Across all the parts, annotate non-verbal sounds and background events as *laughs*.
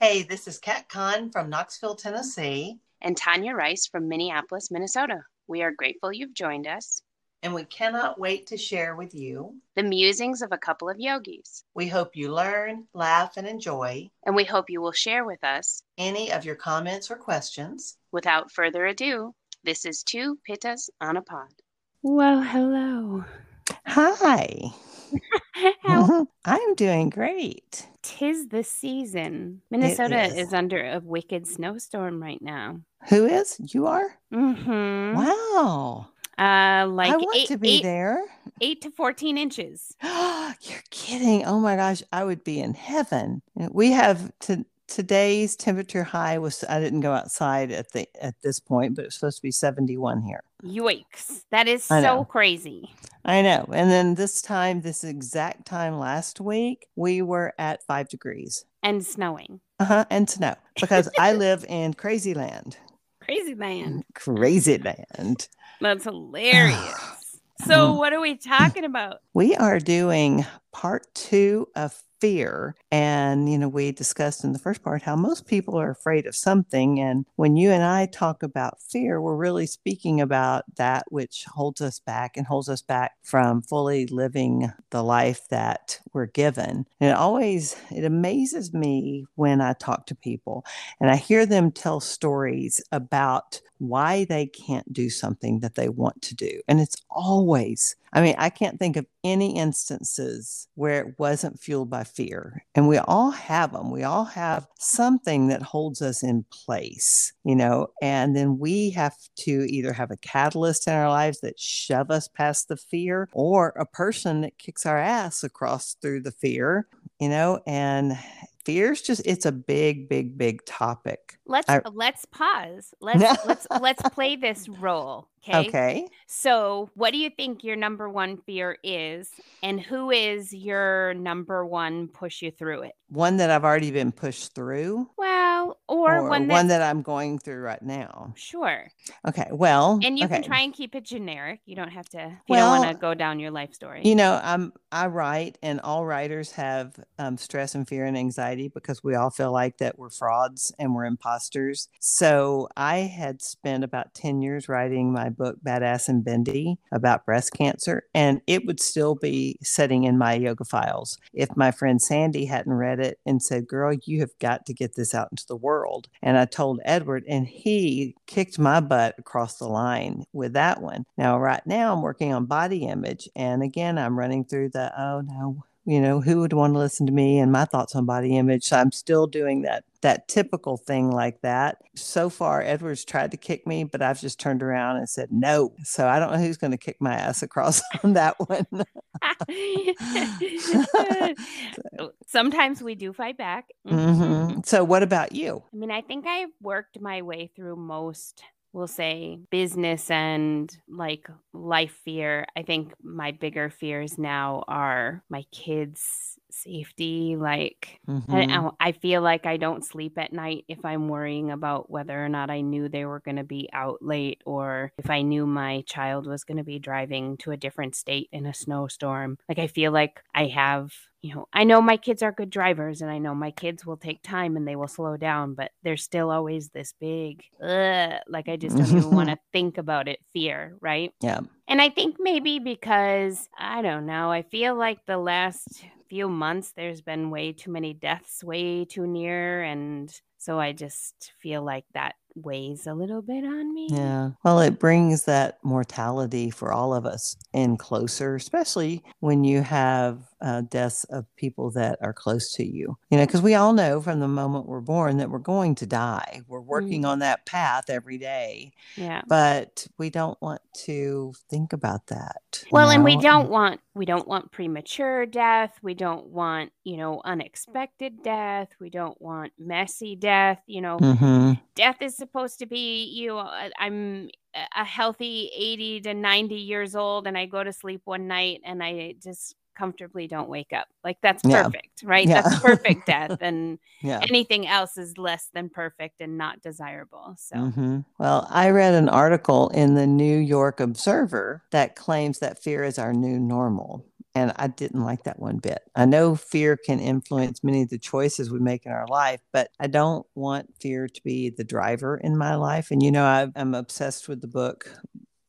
Hey, this is Kat Kahn from Knoxville, Tennessee, and Tanya Rice from Minneapolis, Minnesota. We are grateful you've joined us. and we cannot wait to share with you. The musings of a couple of yogis. We hope you learn, laugh, and enjoy And we hope you will share with us. any of your comments or questions. Without further ado, this is Two Pittas on a Pod. Well, hello. Hi, *laughs* How *laughs* I'm doing great. Tis the season. Minnesota is. is. under a wicked snowstorm right now. Who is? You are? Mm-hmm. Wow. Uh, like I want eight, to be eight- there. eight to fourteen inches. *gasps* You're kidding. Oh my gosh, I would be in heaven. We have to today's temperature high was I didn't go outside at the at this point, but it's supposed to be 71 here. Yikes! That is I so know. crazy. I know. And then this time, this exact time last week, we were at five degrees. And snowing. Uh-huh. And snow. Because I *laughs* live in crazy land. Crazy land. Crazy land. That's hilarious. so, *sighs* what are we talking about? We are doing part two of fear. And, you know, we discussed in the first part how most people are afraid of something. And when you and I talk about fear, we're really speaking about that which holds us back and holds us back from fully living the life that we're given. And it always, it amazes me when I talk to people and I hear them tell stories about why they can't do something that they want to do. And it's always, I mean, I can't think of any instances where it wasn't fueled by fear. And we all have them. We all have something that holds us in place, you know, and then we have to either have a catalyst in our lives that shove us past the fear or a person that kicks our ass across through the fear, you know, and fear's just it's a big big big topic. Let's I- let's pause. Let's let's let's *laughs* play this role. Okay? Okay. So, what do you think your number one fear is, and who is your number one push you through it? One that I've already been pushed through Well, or, or one, one that, I'm going through right now. sure, Okay. Well, and you okay. can try and keep it generic. You don't have to. You Well, don't want to go down your life story. You know, I'm I write, and all writers have um, stress and fear and anxiety because we all feel like that we're frauds and we're imposters. So I had spent about ten years writing my book "Badass and Bendy" about breast cancer, and it would still be sitting in my yoga files if my friend Sandy hadn't read it and said, "Girl, you have got to get this out into the world." And I told Edward, and he kicked my butt across the line with that one. Now, right now, I'm working on body image. And again, I'm running through the, oh no, you know, who would want to listen to me and my thoughts on body image? So I'm still doing that. That typical thing like that. So far, Edward's tried to kick me, but I've just turned around and said no. So I don't know who's going to kick my ass across *laughs* on that one. *laughs* *laughs* Sometimes we do fight back. Mhm. So, what about you? I mean, I think I've worked my way through most, we'll say, business and like life fear. I think my bigger fears now are my kids' safety. Like, mm-hmm. know, I feel like I don't sleep at night if I'm worrying about whether or not I knew they were going to be out late or if I knew my child was going to be driving to a different state in a snowstorm. Like, I feel like I have, you know, I know my kids are good drivers and I know my kids will take time and they will slow down, but there's still always this big, Ugh, like, I just don't even want to *laughs* think about it fear, right? Yeah. And I think maybe because I don't know, I feel like the last few months there's been way too many deaths way too near and so I just feel like that weighs a little bit on me. Yeah. Well, it brings that mortality for all of us in closer, especially when you have uh, deaths of people that are close to you. You know, because we all know from the moment we're born that we're going to die. We're working on that path every day, Yeah. but we don't want to think about that. Well, and we don't want we don't want premature death. We don't want, you know, unexpected death. We don't want messy death, you know. Mhm. death is supposed to be you know, i'm a healthy 80 to 90 years old and i go to sleep one night and i just comfortably don't wake up like that's Yeah. perfect right Yeah. that's perfect death *laughs* and Yeah. anything else is less than perfect and not desirable so Mhm. Well, I read an article in the New York Observer that claims that fear is our new normal. And I didn't like that one bit. I know fear can influence many of the choices we make in our life, but I don't want fear to be the driver in my life. And, you know, I, I'm obsessed with the book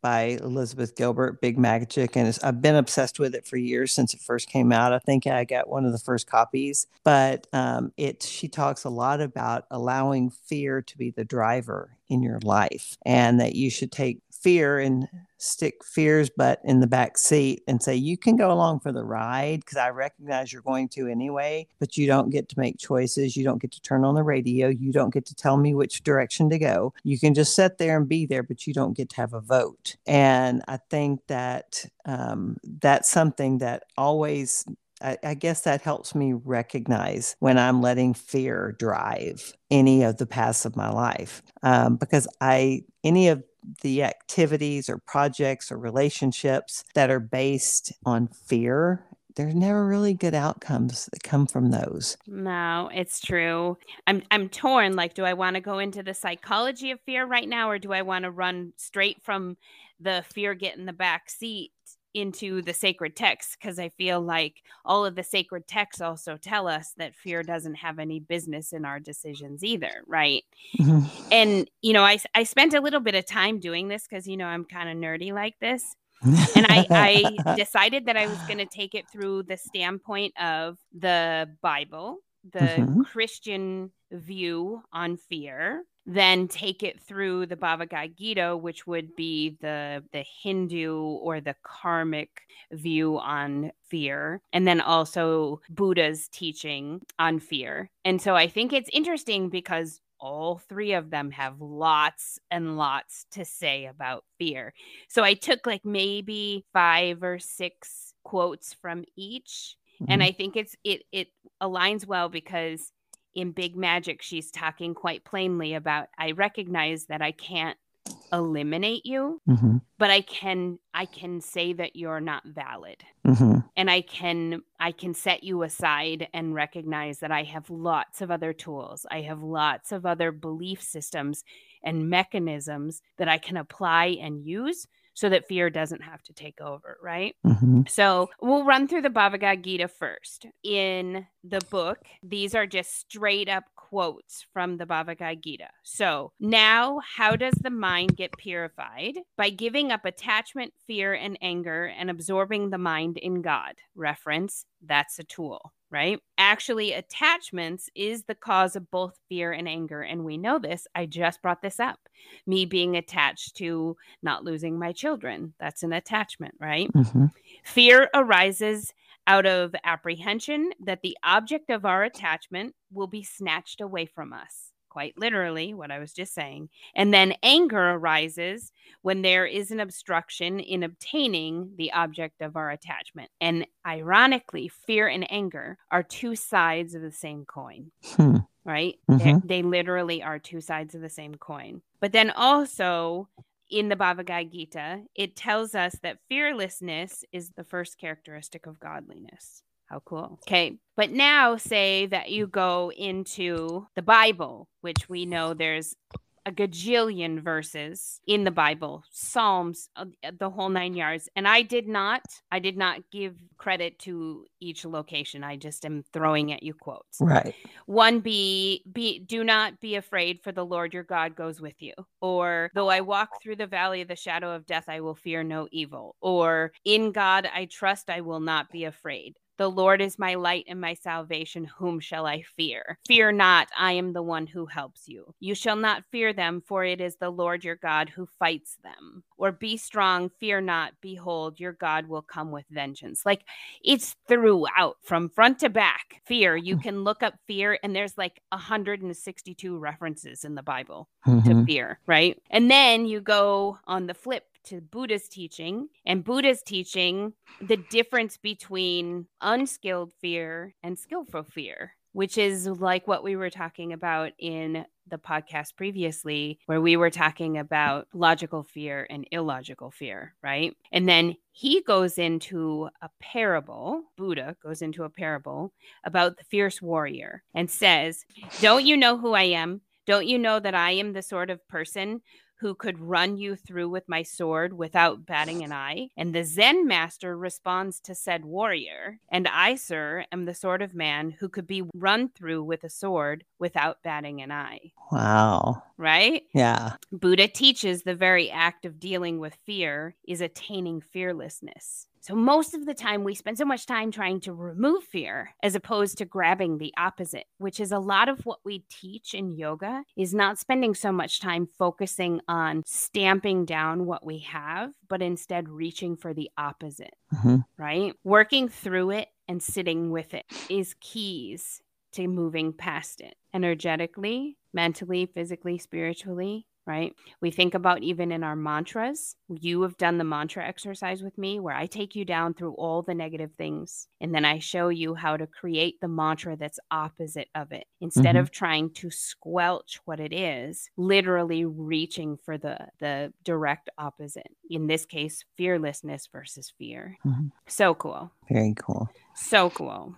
by Elizabeth Gilbert, Big Magic, and I've been obsessed with it for years since it first came out. I think I got one of the first copies, but um, it she talks a lot about allowing fear to be the driver in your life, and that you should take fear and stick fears but in the back seat and say you can go along for the ride because i recognize you're going to anyway but you don't get to make choices. You don't get to turn on the radio. You don't get to tell me which direction to go. You can just sit there and be there but you don't get to have a vote. And i think that um, that's something that always I, I, guess that helps me recognize when I'm letting fear drive any of the paths of my life. Um, because I, any of the activities or projects or relationships that are based on fear there's never really good outcomes that come from those. No, it's true. I'm I'm torn like do I want to go into the psychology of fear right now or do I want to run straight from the fear get in the back seat into the sacred texts because I feel like all of the sacred texts also tell us that fear doesn't have any business in our decisions either, right? Mm-hmm. And you know, I I spent a little bit of time doing this because you know I'm kind of nerdy like this. and I, I *laughs* decided that I was going to take it through the standpoint of the Bible, the mm-hmm. Christian view on fear, then take it through the Bhagavad Gita, which would be the the Hindu or the karmic view on fear, and then also Buddha's teaching on fear. And so I think it's interesting because all three of them have lots and lots to say about fear. So I took like maybe five or six quotes from each. Mm-hmm. And I think it's it it aligns well because in Big Magic, she's talking quite plainly about I recognize that I can't eliminate you mm-hmm. but i can i can say that you're not valid mm-hmm. and i can i can set you aside and recognize that i have lots of other tools i have lots of other belief systems and mechanisms that i can apply and use so that fear doesn't have to take over, right? Mm-hmm. So we'll run through the Bhagavad Gita first. In the book, these are just straight up quotes from the Bhagavad Gita. So now, how does the mind get purified? By giving up attachment, fear, and anger and absorbing the mind in God. Reference, that's a tool right? Actually, attachments is the cause of both fear and anger. And we know this. I just brought this up. Me being attached to not losing my children, that's an attachment, right? Mm-hmm. Fear arises out of apprehension that the object of our attachment will be snatched away from us quite literally, what I was just saying. And then anger arises when there is an obstruction in obtaining the object of our attachment. And ironically, fear and anger are two sides of the same coin. Hmm. Right? Mm-hmm. They literally are two sides of the same coin. But then also, in the Bhagavad Gita, it tells us that fearlessness is the first characteristic of godliness. How cool. Okay. But now say that you go into the Bible, which we know there's a gajillion verses in the Bible, Psalms, uh, the whole nine yards. And I did not, I did not give credit to each location. I just am throwing at you quotes. Right. One be, be, do not be afraid, for the Lord your God goes with you. Or though I walk through the valley of the shadow of death, I will fear no evil. Or in God I trust, I will not be afraid. The Lord is my light and my salvation. Whom shall I fear? Fear not, I am the one who helps you. You shall not fear them, for it is the Lord your God who fights them. Or be strong, fear not. Behold, your God will come with vengeance. Like it's throughout from front to back. Fear. You mm. can look up fear, and there's like 162 references in the Bible mm-hmm. to fear, right? And then you go on the flip to Buddha's teaching, and Buddha's teaching the difference between unskilled fear and skillful fear, which is like what we were talking about in the podcast previously, where we were talking about logical fear and illogical fear, right? And then he goes into a parable, Buddha goes into a parable about the fierce warrior and says, Don't you know who I am? Don't you know that I am the sort of person who could run you through with my sword without batting an eye. And the Zen master responds to said warrior, And I, sir, am the sort of man who could be run through with a sword without batting an eye. Wow. Right? Yeah. Buddha teaches the very act of dealing with fear is attaining fearlessness. So, most of the time, we spend so much time trying to remove fear as opposed to grabbing the opposite, which is a lot of what we teach in yoga is not spending so much time focusing on stamping down what we have, but instead reaching for the opposite, hmm right? Working through it and sitting with it is keys to moving past it energetically, mentally, physically, spiritually, right? We think about even in our mantras. You have done the mantra exercise with me where I take you down through all the negative things and then I show you how to create the mantra that's opposite of it. Instead Mhm. of trying to squelch what it is, literally reaching for the the direct opposite. In this case, fearlessness versus fear. Mhm. So cool. Very cool. So cool.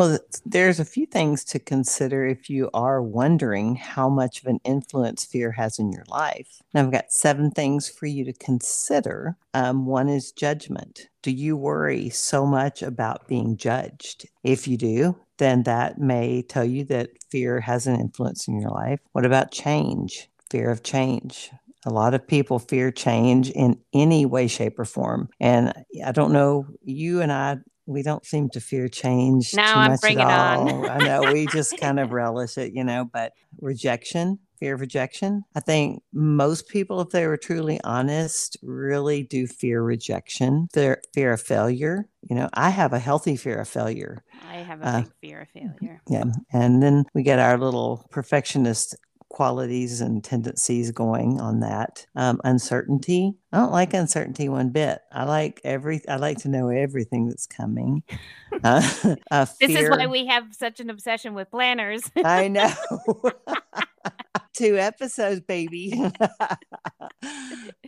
Well, there's a few things to consider if you are wondering how much of an influence fear has in your life. I've got seven things for you to consider. Um, one is judgment. Do you worry so much about being judged? If you do, then that may tell you that fear has an influence in your life. What about change? Fear of change. A lot of people fear change in any way, shape, or form. And I don't know, you and I we don't seem to fear change Now too I'm much bring at all. I know we just kind of *laughs* relish it, you know, but rejection, fear of rejection. I think most people, if they were truly honest, really do fear rejection, fear, fear of failure. You know, I have a healthy fear of failure. I have a Uh, big fear of failure. Yeah. And then we get our little perfectionist qualities and tendencies going on that. Um, uncertainty. I don't like uncertainty one bit. I like every. I like to know everything that's coming. *laughs* Uh, *laughs* uh, This is why we have such an obsession with planners. I know. *laughs* Two episodes, baby.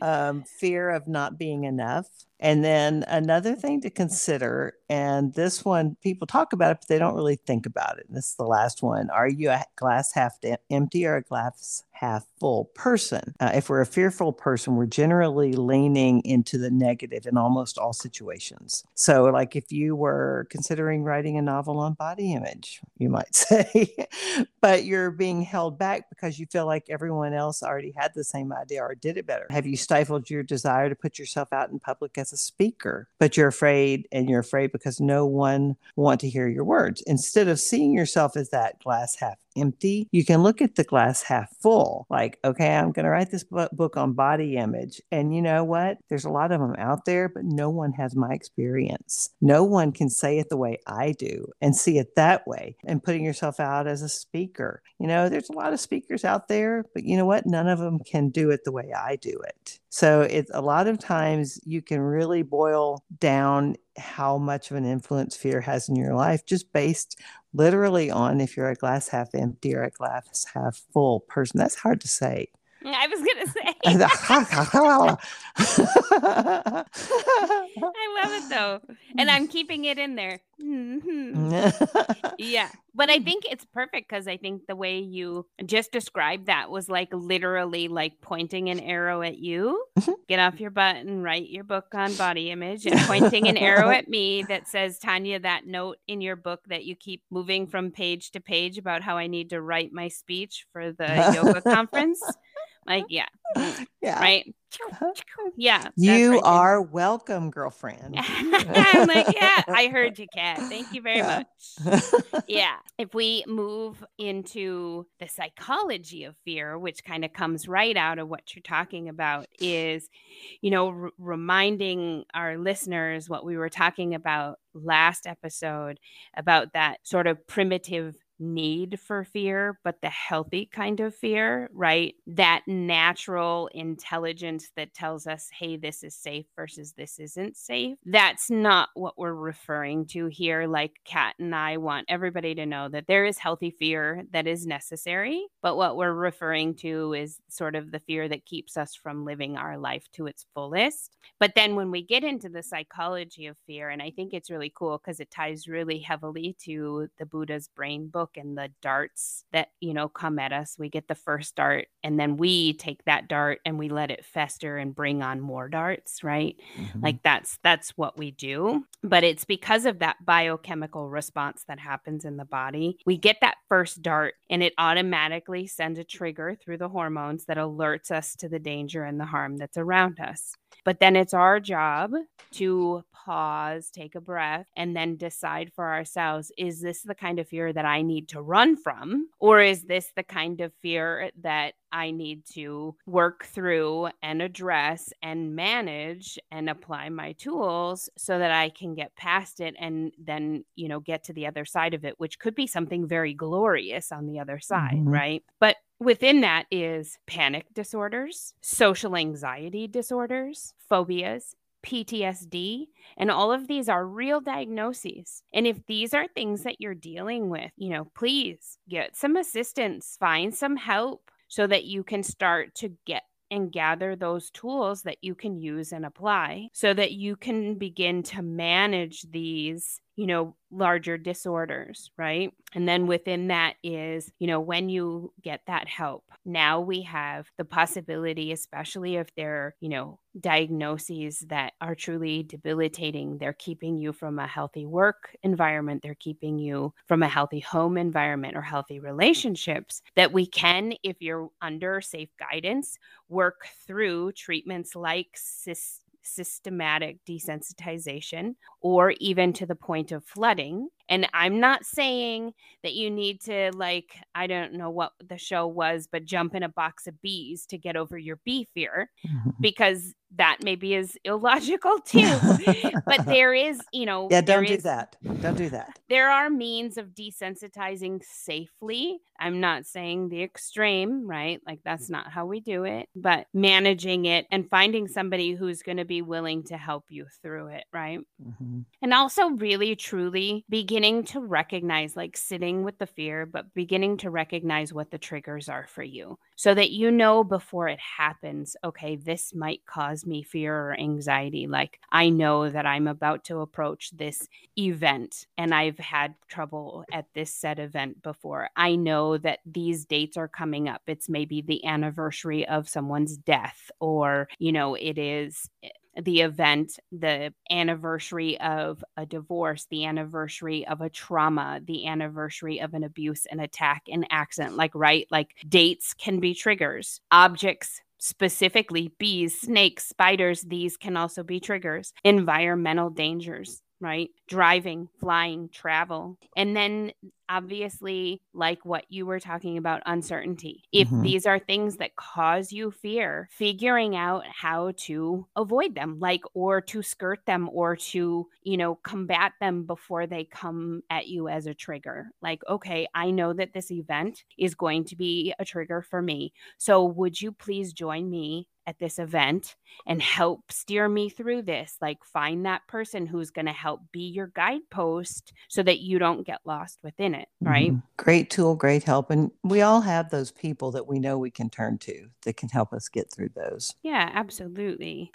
um, fear of not being enough. And then another thing to consider, and this one people talk about it, but they don't really think about it. And this is the last one. Are you a glass half empty or a glass half full person? Uh, if we're a fearful person, we're generally leaning into the negative in almost all situations. So, like if you were considering writing a novel on body image, you might *laughs* say, but you're being held back because you feel like everyone else already had the same idea or did it better. Have you stifled your desire to put yourself out in public as a speaker, but you're afraid and you're afraid because no one want to hear your words. Instead of seeing yourself as that glass half empty, you can look at the glass half full. Like, okay, I'm going to write this book on body image. And you know what? There's a lot of them out there, but no one has my experience. No one can say it the way I do and see it that way. And putting yourself out as a speaker. You know, there's a lot of speakers out there, but you know what? None of them can do it the way I do it. So it's a lot of times you can really boil down how much of an influence fear has in your life just based literally on if you're a glass half empty or a glass half full person. That's hard to say. I was gonna say. *laughs* *laughs* I love it though, and I'm keeping it in there. Mhm. *laughs* Yeah, but I think it's perfect because I think the way you just described that was like literally like pointing an arrow at you. Mhm. Get off your butt and write your book on body image, and pointing an arrow at me that says, Tanya, that note in your book that you keep moving from page to page about how I need to write my speech for the yoga conference. Like, yeah, *laughs* yeah. right. *laughs* Yeah, You right there. are welcome, girlfriend. *laughs* I'm like, yeah, I heard you, Kat Thank you very Yeah. much. Yeah. If we move into the psychology of fear, which kind of comes right out of what you're talking about, is, you know, r- reminding our listeners what we were talking about last episode about that sort of primitive need for fear, but the healthy kind of fear, right? That natural intelligence that tells us, hey, this is safe versus this isn't safe. That's not what we're referring to here. Like Kat and I want everybody to know that there is healthy fear that is necessary, but what we're referring to is sort of the fear that keeps us from living our life to its fullest. But then when we get into the psychology of fear, and I think it's really cool because it ties really heavily to the Buddha's brain book and the darts that, you know, come at us. We get the first dart and then we take that dart and we let it fester and bring on more darts, right? Mm-hmm. Like that's that's what we do. But it's because of that biochemical response that happens in the body. We get that first dart and it automatically sends a trigger through the hormones that alerts us to the danger and the harm that's around us. But then it's our job to pause, take a breath, and then decide for ourselves is this the kind of fear that I need to run from? Or is this the kind of fear that I need to work through and address and manage and apply my tools so that I can get past it and then, you know, get to the other side of it, which could be something very glorious on the other side, mm-hmm. right? But within that is panic disorders, social anxiety disorders, phobias, PTSD, and all of these are real diagnoses. And if these are things that you're dealing with, you know, please get some assistance, find some help so that you can start to get and gather those tools that you can use and apply so that you can begin to manage these you know, larger disorders, right? And then within that is, you know, when you get that help, now we have the possibility, especially if they're, you know, diagnoses that are truly debilitating. They're keeping you from a healthy work environment, they're keeping you from a healthy home environment or healthy relationships. That we can, if you're under safe guidance, work through treatments like systematic desensitization or even to the point of flooding. And I'm not saying that you need to, like, I don't know what the show was, but jump in a box of bees to get over your bee fear mm-hmm. *laughs* because that maybe is illogical too. *laughs* but there is, you know, yeah, don't do is, that. Don't do that. There are means of desensitizing safely. I'm not saying the extreme, right? Like that's not how we do it, but managing it and finding somebody who's going to be willing to help you through it, right? Mm-hmm. And also, really, truly beginning to recognize, like sitting with the fear, but beginning to recognize what the triggers are for you so that you know before it happens, okay, this might cause me fear or anxiety. Like I know that I'm about to approach this event and I've had trouble at this said event before. I know that these dates are coming up. It's maybe the anniversary of someone's death, or, you know, it is eh, the event, the anniversary of a divorce, the anniversary of a trauma, the anniversary of an abuse, an attack, an accident. Like, right? Like, dates can be triggers, objects. Specifically, bees, snakes, spiders, these can also be triggers. Environmental dangers, right? Driving, flying, travel. And then obviously, like what you were talking about, uncertainty. If mm-hmm. these are things that cause you fear, figuring out how to avoid them, like, or to skirt them or to, you know, combat them before they come at you as a trigger. Like, okay, I know that this event is going to be a trigger for me. So would you please join me at this event and help steer me through this. Like, find that person who's going to help be your guidepost so that you don't get lost within it. Right. Mm-hmm. Great tool, great help. And we all have those people that we know we can turn to that can help us get through those. Yeah, absolutely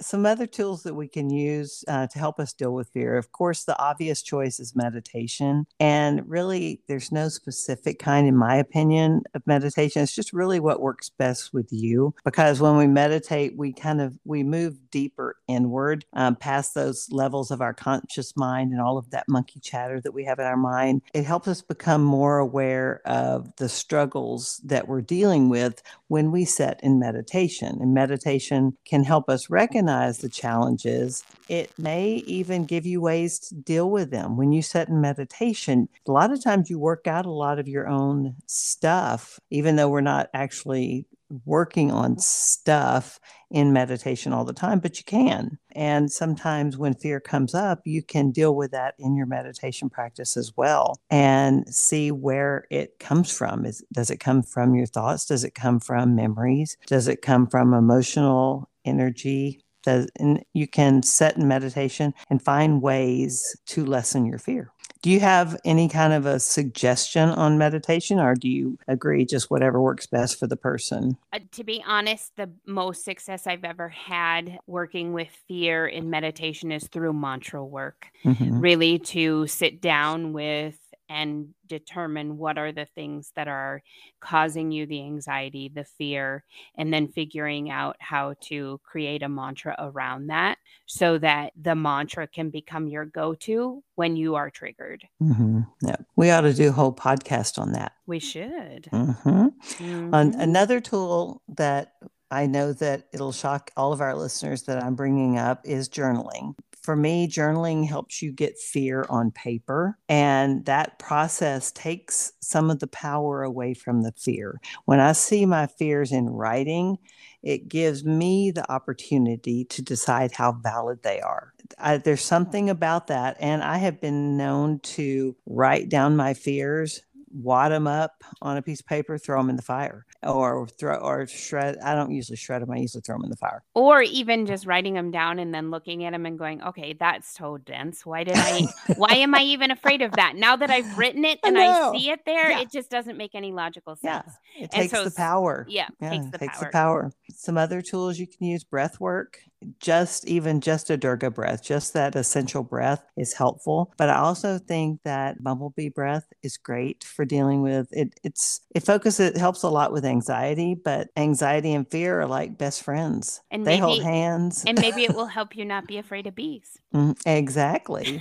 some other tools that we can use uh, to help us deal with fear. Of course, the obvious choice is meditation. And really, there's no specific kind, in my opinion, of meditation. It's just really what works best with you. Because when we meditate, we kind of we move deeper inward, um, past those levels of our conscious mind and all of that monkey chatter that we have in our mind. It helps us become more aware of the struggles that we're dealing with when we set in meditation. And meditation can help us recognize the challenges. It may even give you ways to deal with them. When you sit in meditation, a lot of times you work out a lot of your own stuff, even though we're not actually working on stuff in meditation all the time, but you can. And sometimes when fear comes up, you can deal with that in your meditation practice as well and see where it comes from. Is, does it come from your thoughts? Does it come from memories? Does it come from emotional energy? Does, and you can set in meditation and find ways to lessen your fear. Do you have any kind of a suggestion on meditation, or do you agree just whatever works best for the person? Uh, to be honest, the most success I've ever had working with fear in meditation is through mantra work. Mm-hmm. Really, to sit down with and determine what are the things that are causing you the anxiety, the fear, and then figuring out how to create a mantra around that so that the mantra can become your go to when you are triggered. Mm-hmm. Yeah. We ought to do a whole podcast on that. We should. Mm-hmm. Mm-hmm. another tool that I know that it'll shock all of our listeners that I'm bringing up is journaling. For me, journaling helps you get fear on paper, and that process takes some of the power away from the fear. When I see my fears in writing, it gives me the opportunity to decide how valid they are. I, there's something about that. And I have been known to write down my fears wad them up on a piece of paper, throw them in the fire, or throw or shred. I don't usually shred them. I usually throw them in the fire. Or even just writing them down and then looking at them and going, "Okay, that's so dense. Why did I? why am I even afraid of that? Now that I've written it *laughs* and I, I see it there, yeah. it just doesn't make any logical sense. Yeah, it takes so, the power. Yeah, yeah takes, the, takes power. the power. Some other tools you can use: breath work just even just a dirga breath just that essential breath is helpful. But i also think that bumblebee breath is great for dealing with it it's it focuses it helps a lot with anxiety but anxiety and fear are like best friends. And they maybe, hold hands. and maybe it will help you not be afraid of bees. *laughs* Mm, exactly.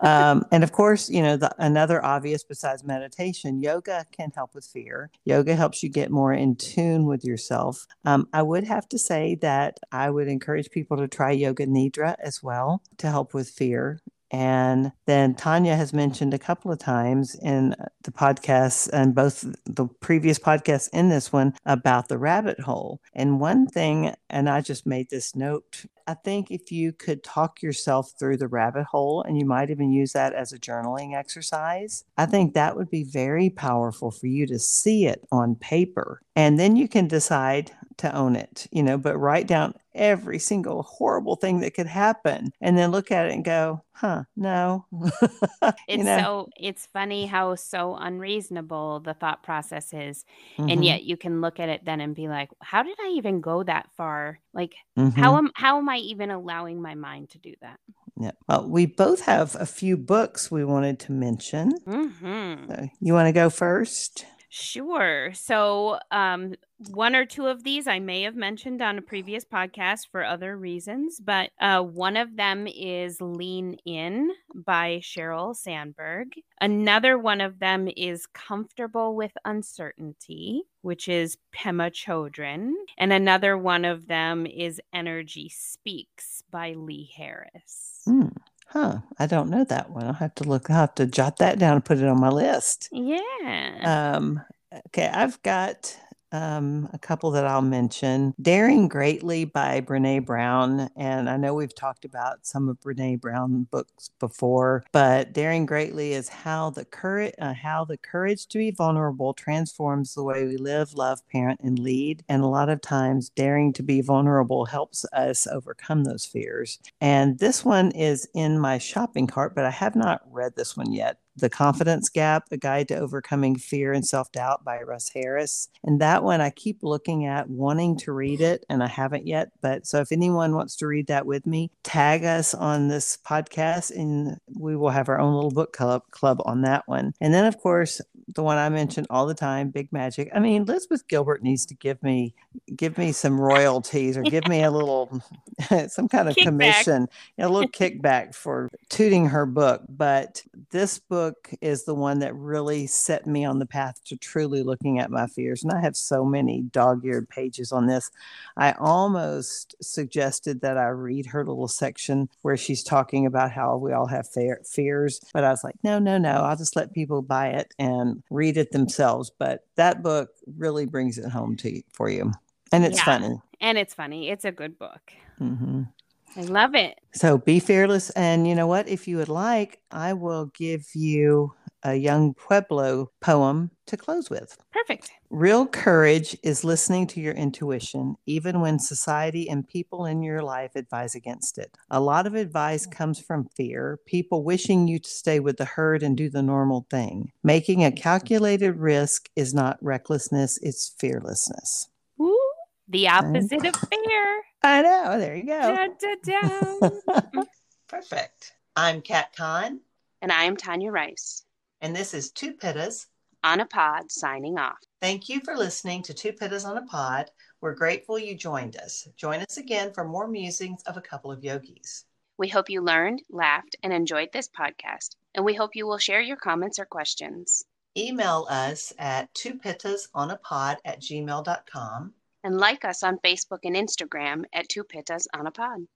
Um, and of course you know the, another obvious besides meditation yoga can help with fear. Yoga helps you get more in tune with yourself. Um, i would have to say that i would encourage people to try Yoga Nidra as well to help with fear. And then Tanya has mentioned a couple of times in the podcast and both the previous podcasts in this one about the rabbit hole. And one thing, and I just made this note, I think if you could talk yourself through the rabbit hole and you might even use that as a journaling exercise, I think that would be very powerful for you to see it on paper. And then you can decide to own it, you know, but write down every single horrible thing that could happen and then look at it and go, huh, no. *laughs* it's know? so, it's funny how so unreasonable the thought process is. Mm-hmm. And yet you can look at it then and be like, how did I even go that far? Like, mm-hmm. how am, how am I even allowing my mind to do that? Yeah. Well, we both have a few books we wanted to mention. Mm-hmm. So you want to go first? Sure. So, um, one or two of these I may have mentioned on a previous podcast for other reasons, but uh, one of them is Lean In by Sheryl Sandberg. Another one of them is Comfortable with Uncertainty, which is Pema Chodron. And another one of them is Energy Speaks by Lee Harris. Mm. Huh. I don't know that one. I'll have to look, I'll have to jot that down and put it on my list. Yeah. Um, okay. I've got um, a couple that I'll mention. Daring Greatly by Brene Brown. And I know we've talked about some of Brene Brown books before, but Daring Greatly is how the courage, uh, how the courage to be vulnerable transforms the way we live, love, parent, and lead. And a lot of times, daring to be vulnerable helps us overcome those fears. And this one is in my shopping cart, but I have not read this one yet. The Confidence Gap, A Guide to Overcoming Fear and Self Doubt by Russ Harris. And that one I keep looking at, wanting to read it, and I haven't yet. But so if anyone wants to read that with me, tag us on this podcast and we will have our own little book club, club on that one. And then, of course, the one I mention all the time, Big Magic. I mean, Elizabeth Gilbert needs to give me give me some royalties or *laughs* give me a little *laughs* some kind of kickback. commission, a little kickback for tooting her book. But this book is the one that really set me on the path to truly looking at my fears. And I have so many dog-eared pages on this. I almost suggested that I read her little section where she's talking about how we all have fears, but I was like, no, no, no. I'll just let people buy it and read it themselves. But that book really brings it home to you, for you. And it's yeah. funny. And it's funny. It's a good book. Mm-hmm. I love it. So be fearless. And you know what? If you would like, I will give you a yung pueblo poem to close with. Perfect. Real courage is listening to your intuition, even when society and people in your life advise against it. A lot of advice comes from fear, people wishing you to stay with the herd and do the normal thing. Making a calculated risk is not recklessness, it's fearlessness. Ooh, the opposite of fear. I know. Oh, there you go. Da, da, da. Perfect. I'm Kat Kahn. And I'm Tanya Rice. And this is Two Pittas on a pod signing off. Thank you for listening to Two Pittas on a Pod. We're grateful you joined us. Join us again for more musings of a couple of yogis. We hope you learned, laughed, and enjoyed this podcast, and we hope you will share your comments or questions. Email us at twopittasonapod at gmail.com. And like us on Facebook and Instagram at Two Pittas on a Pod.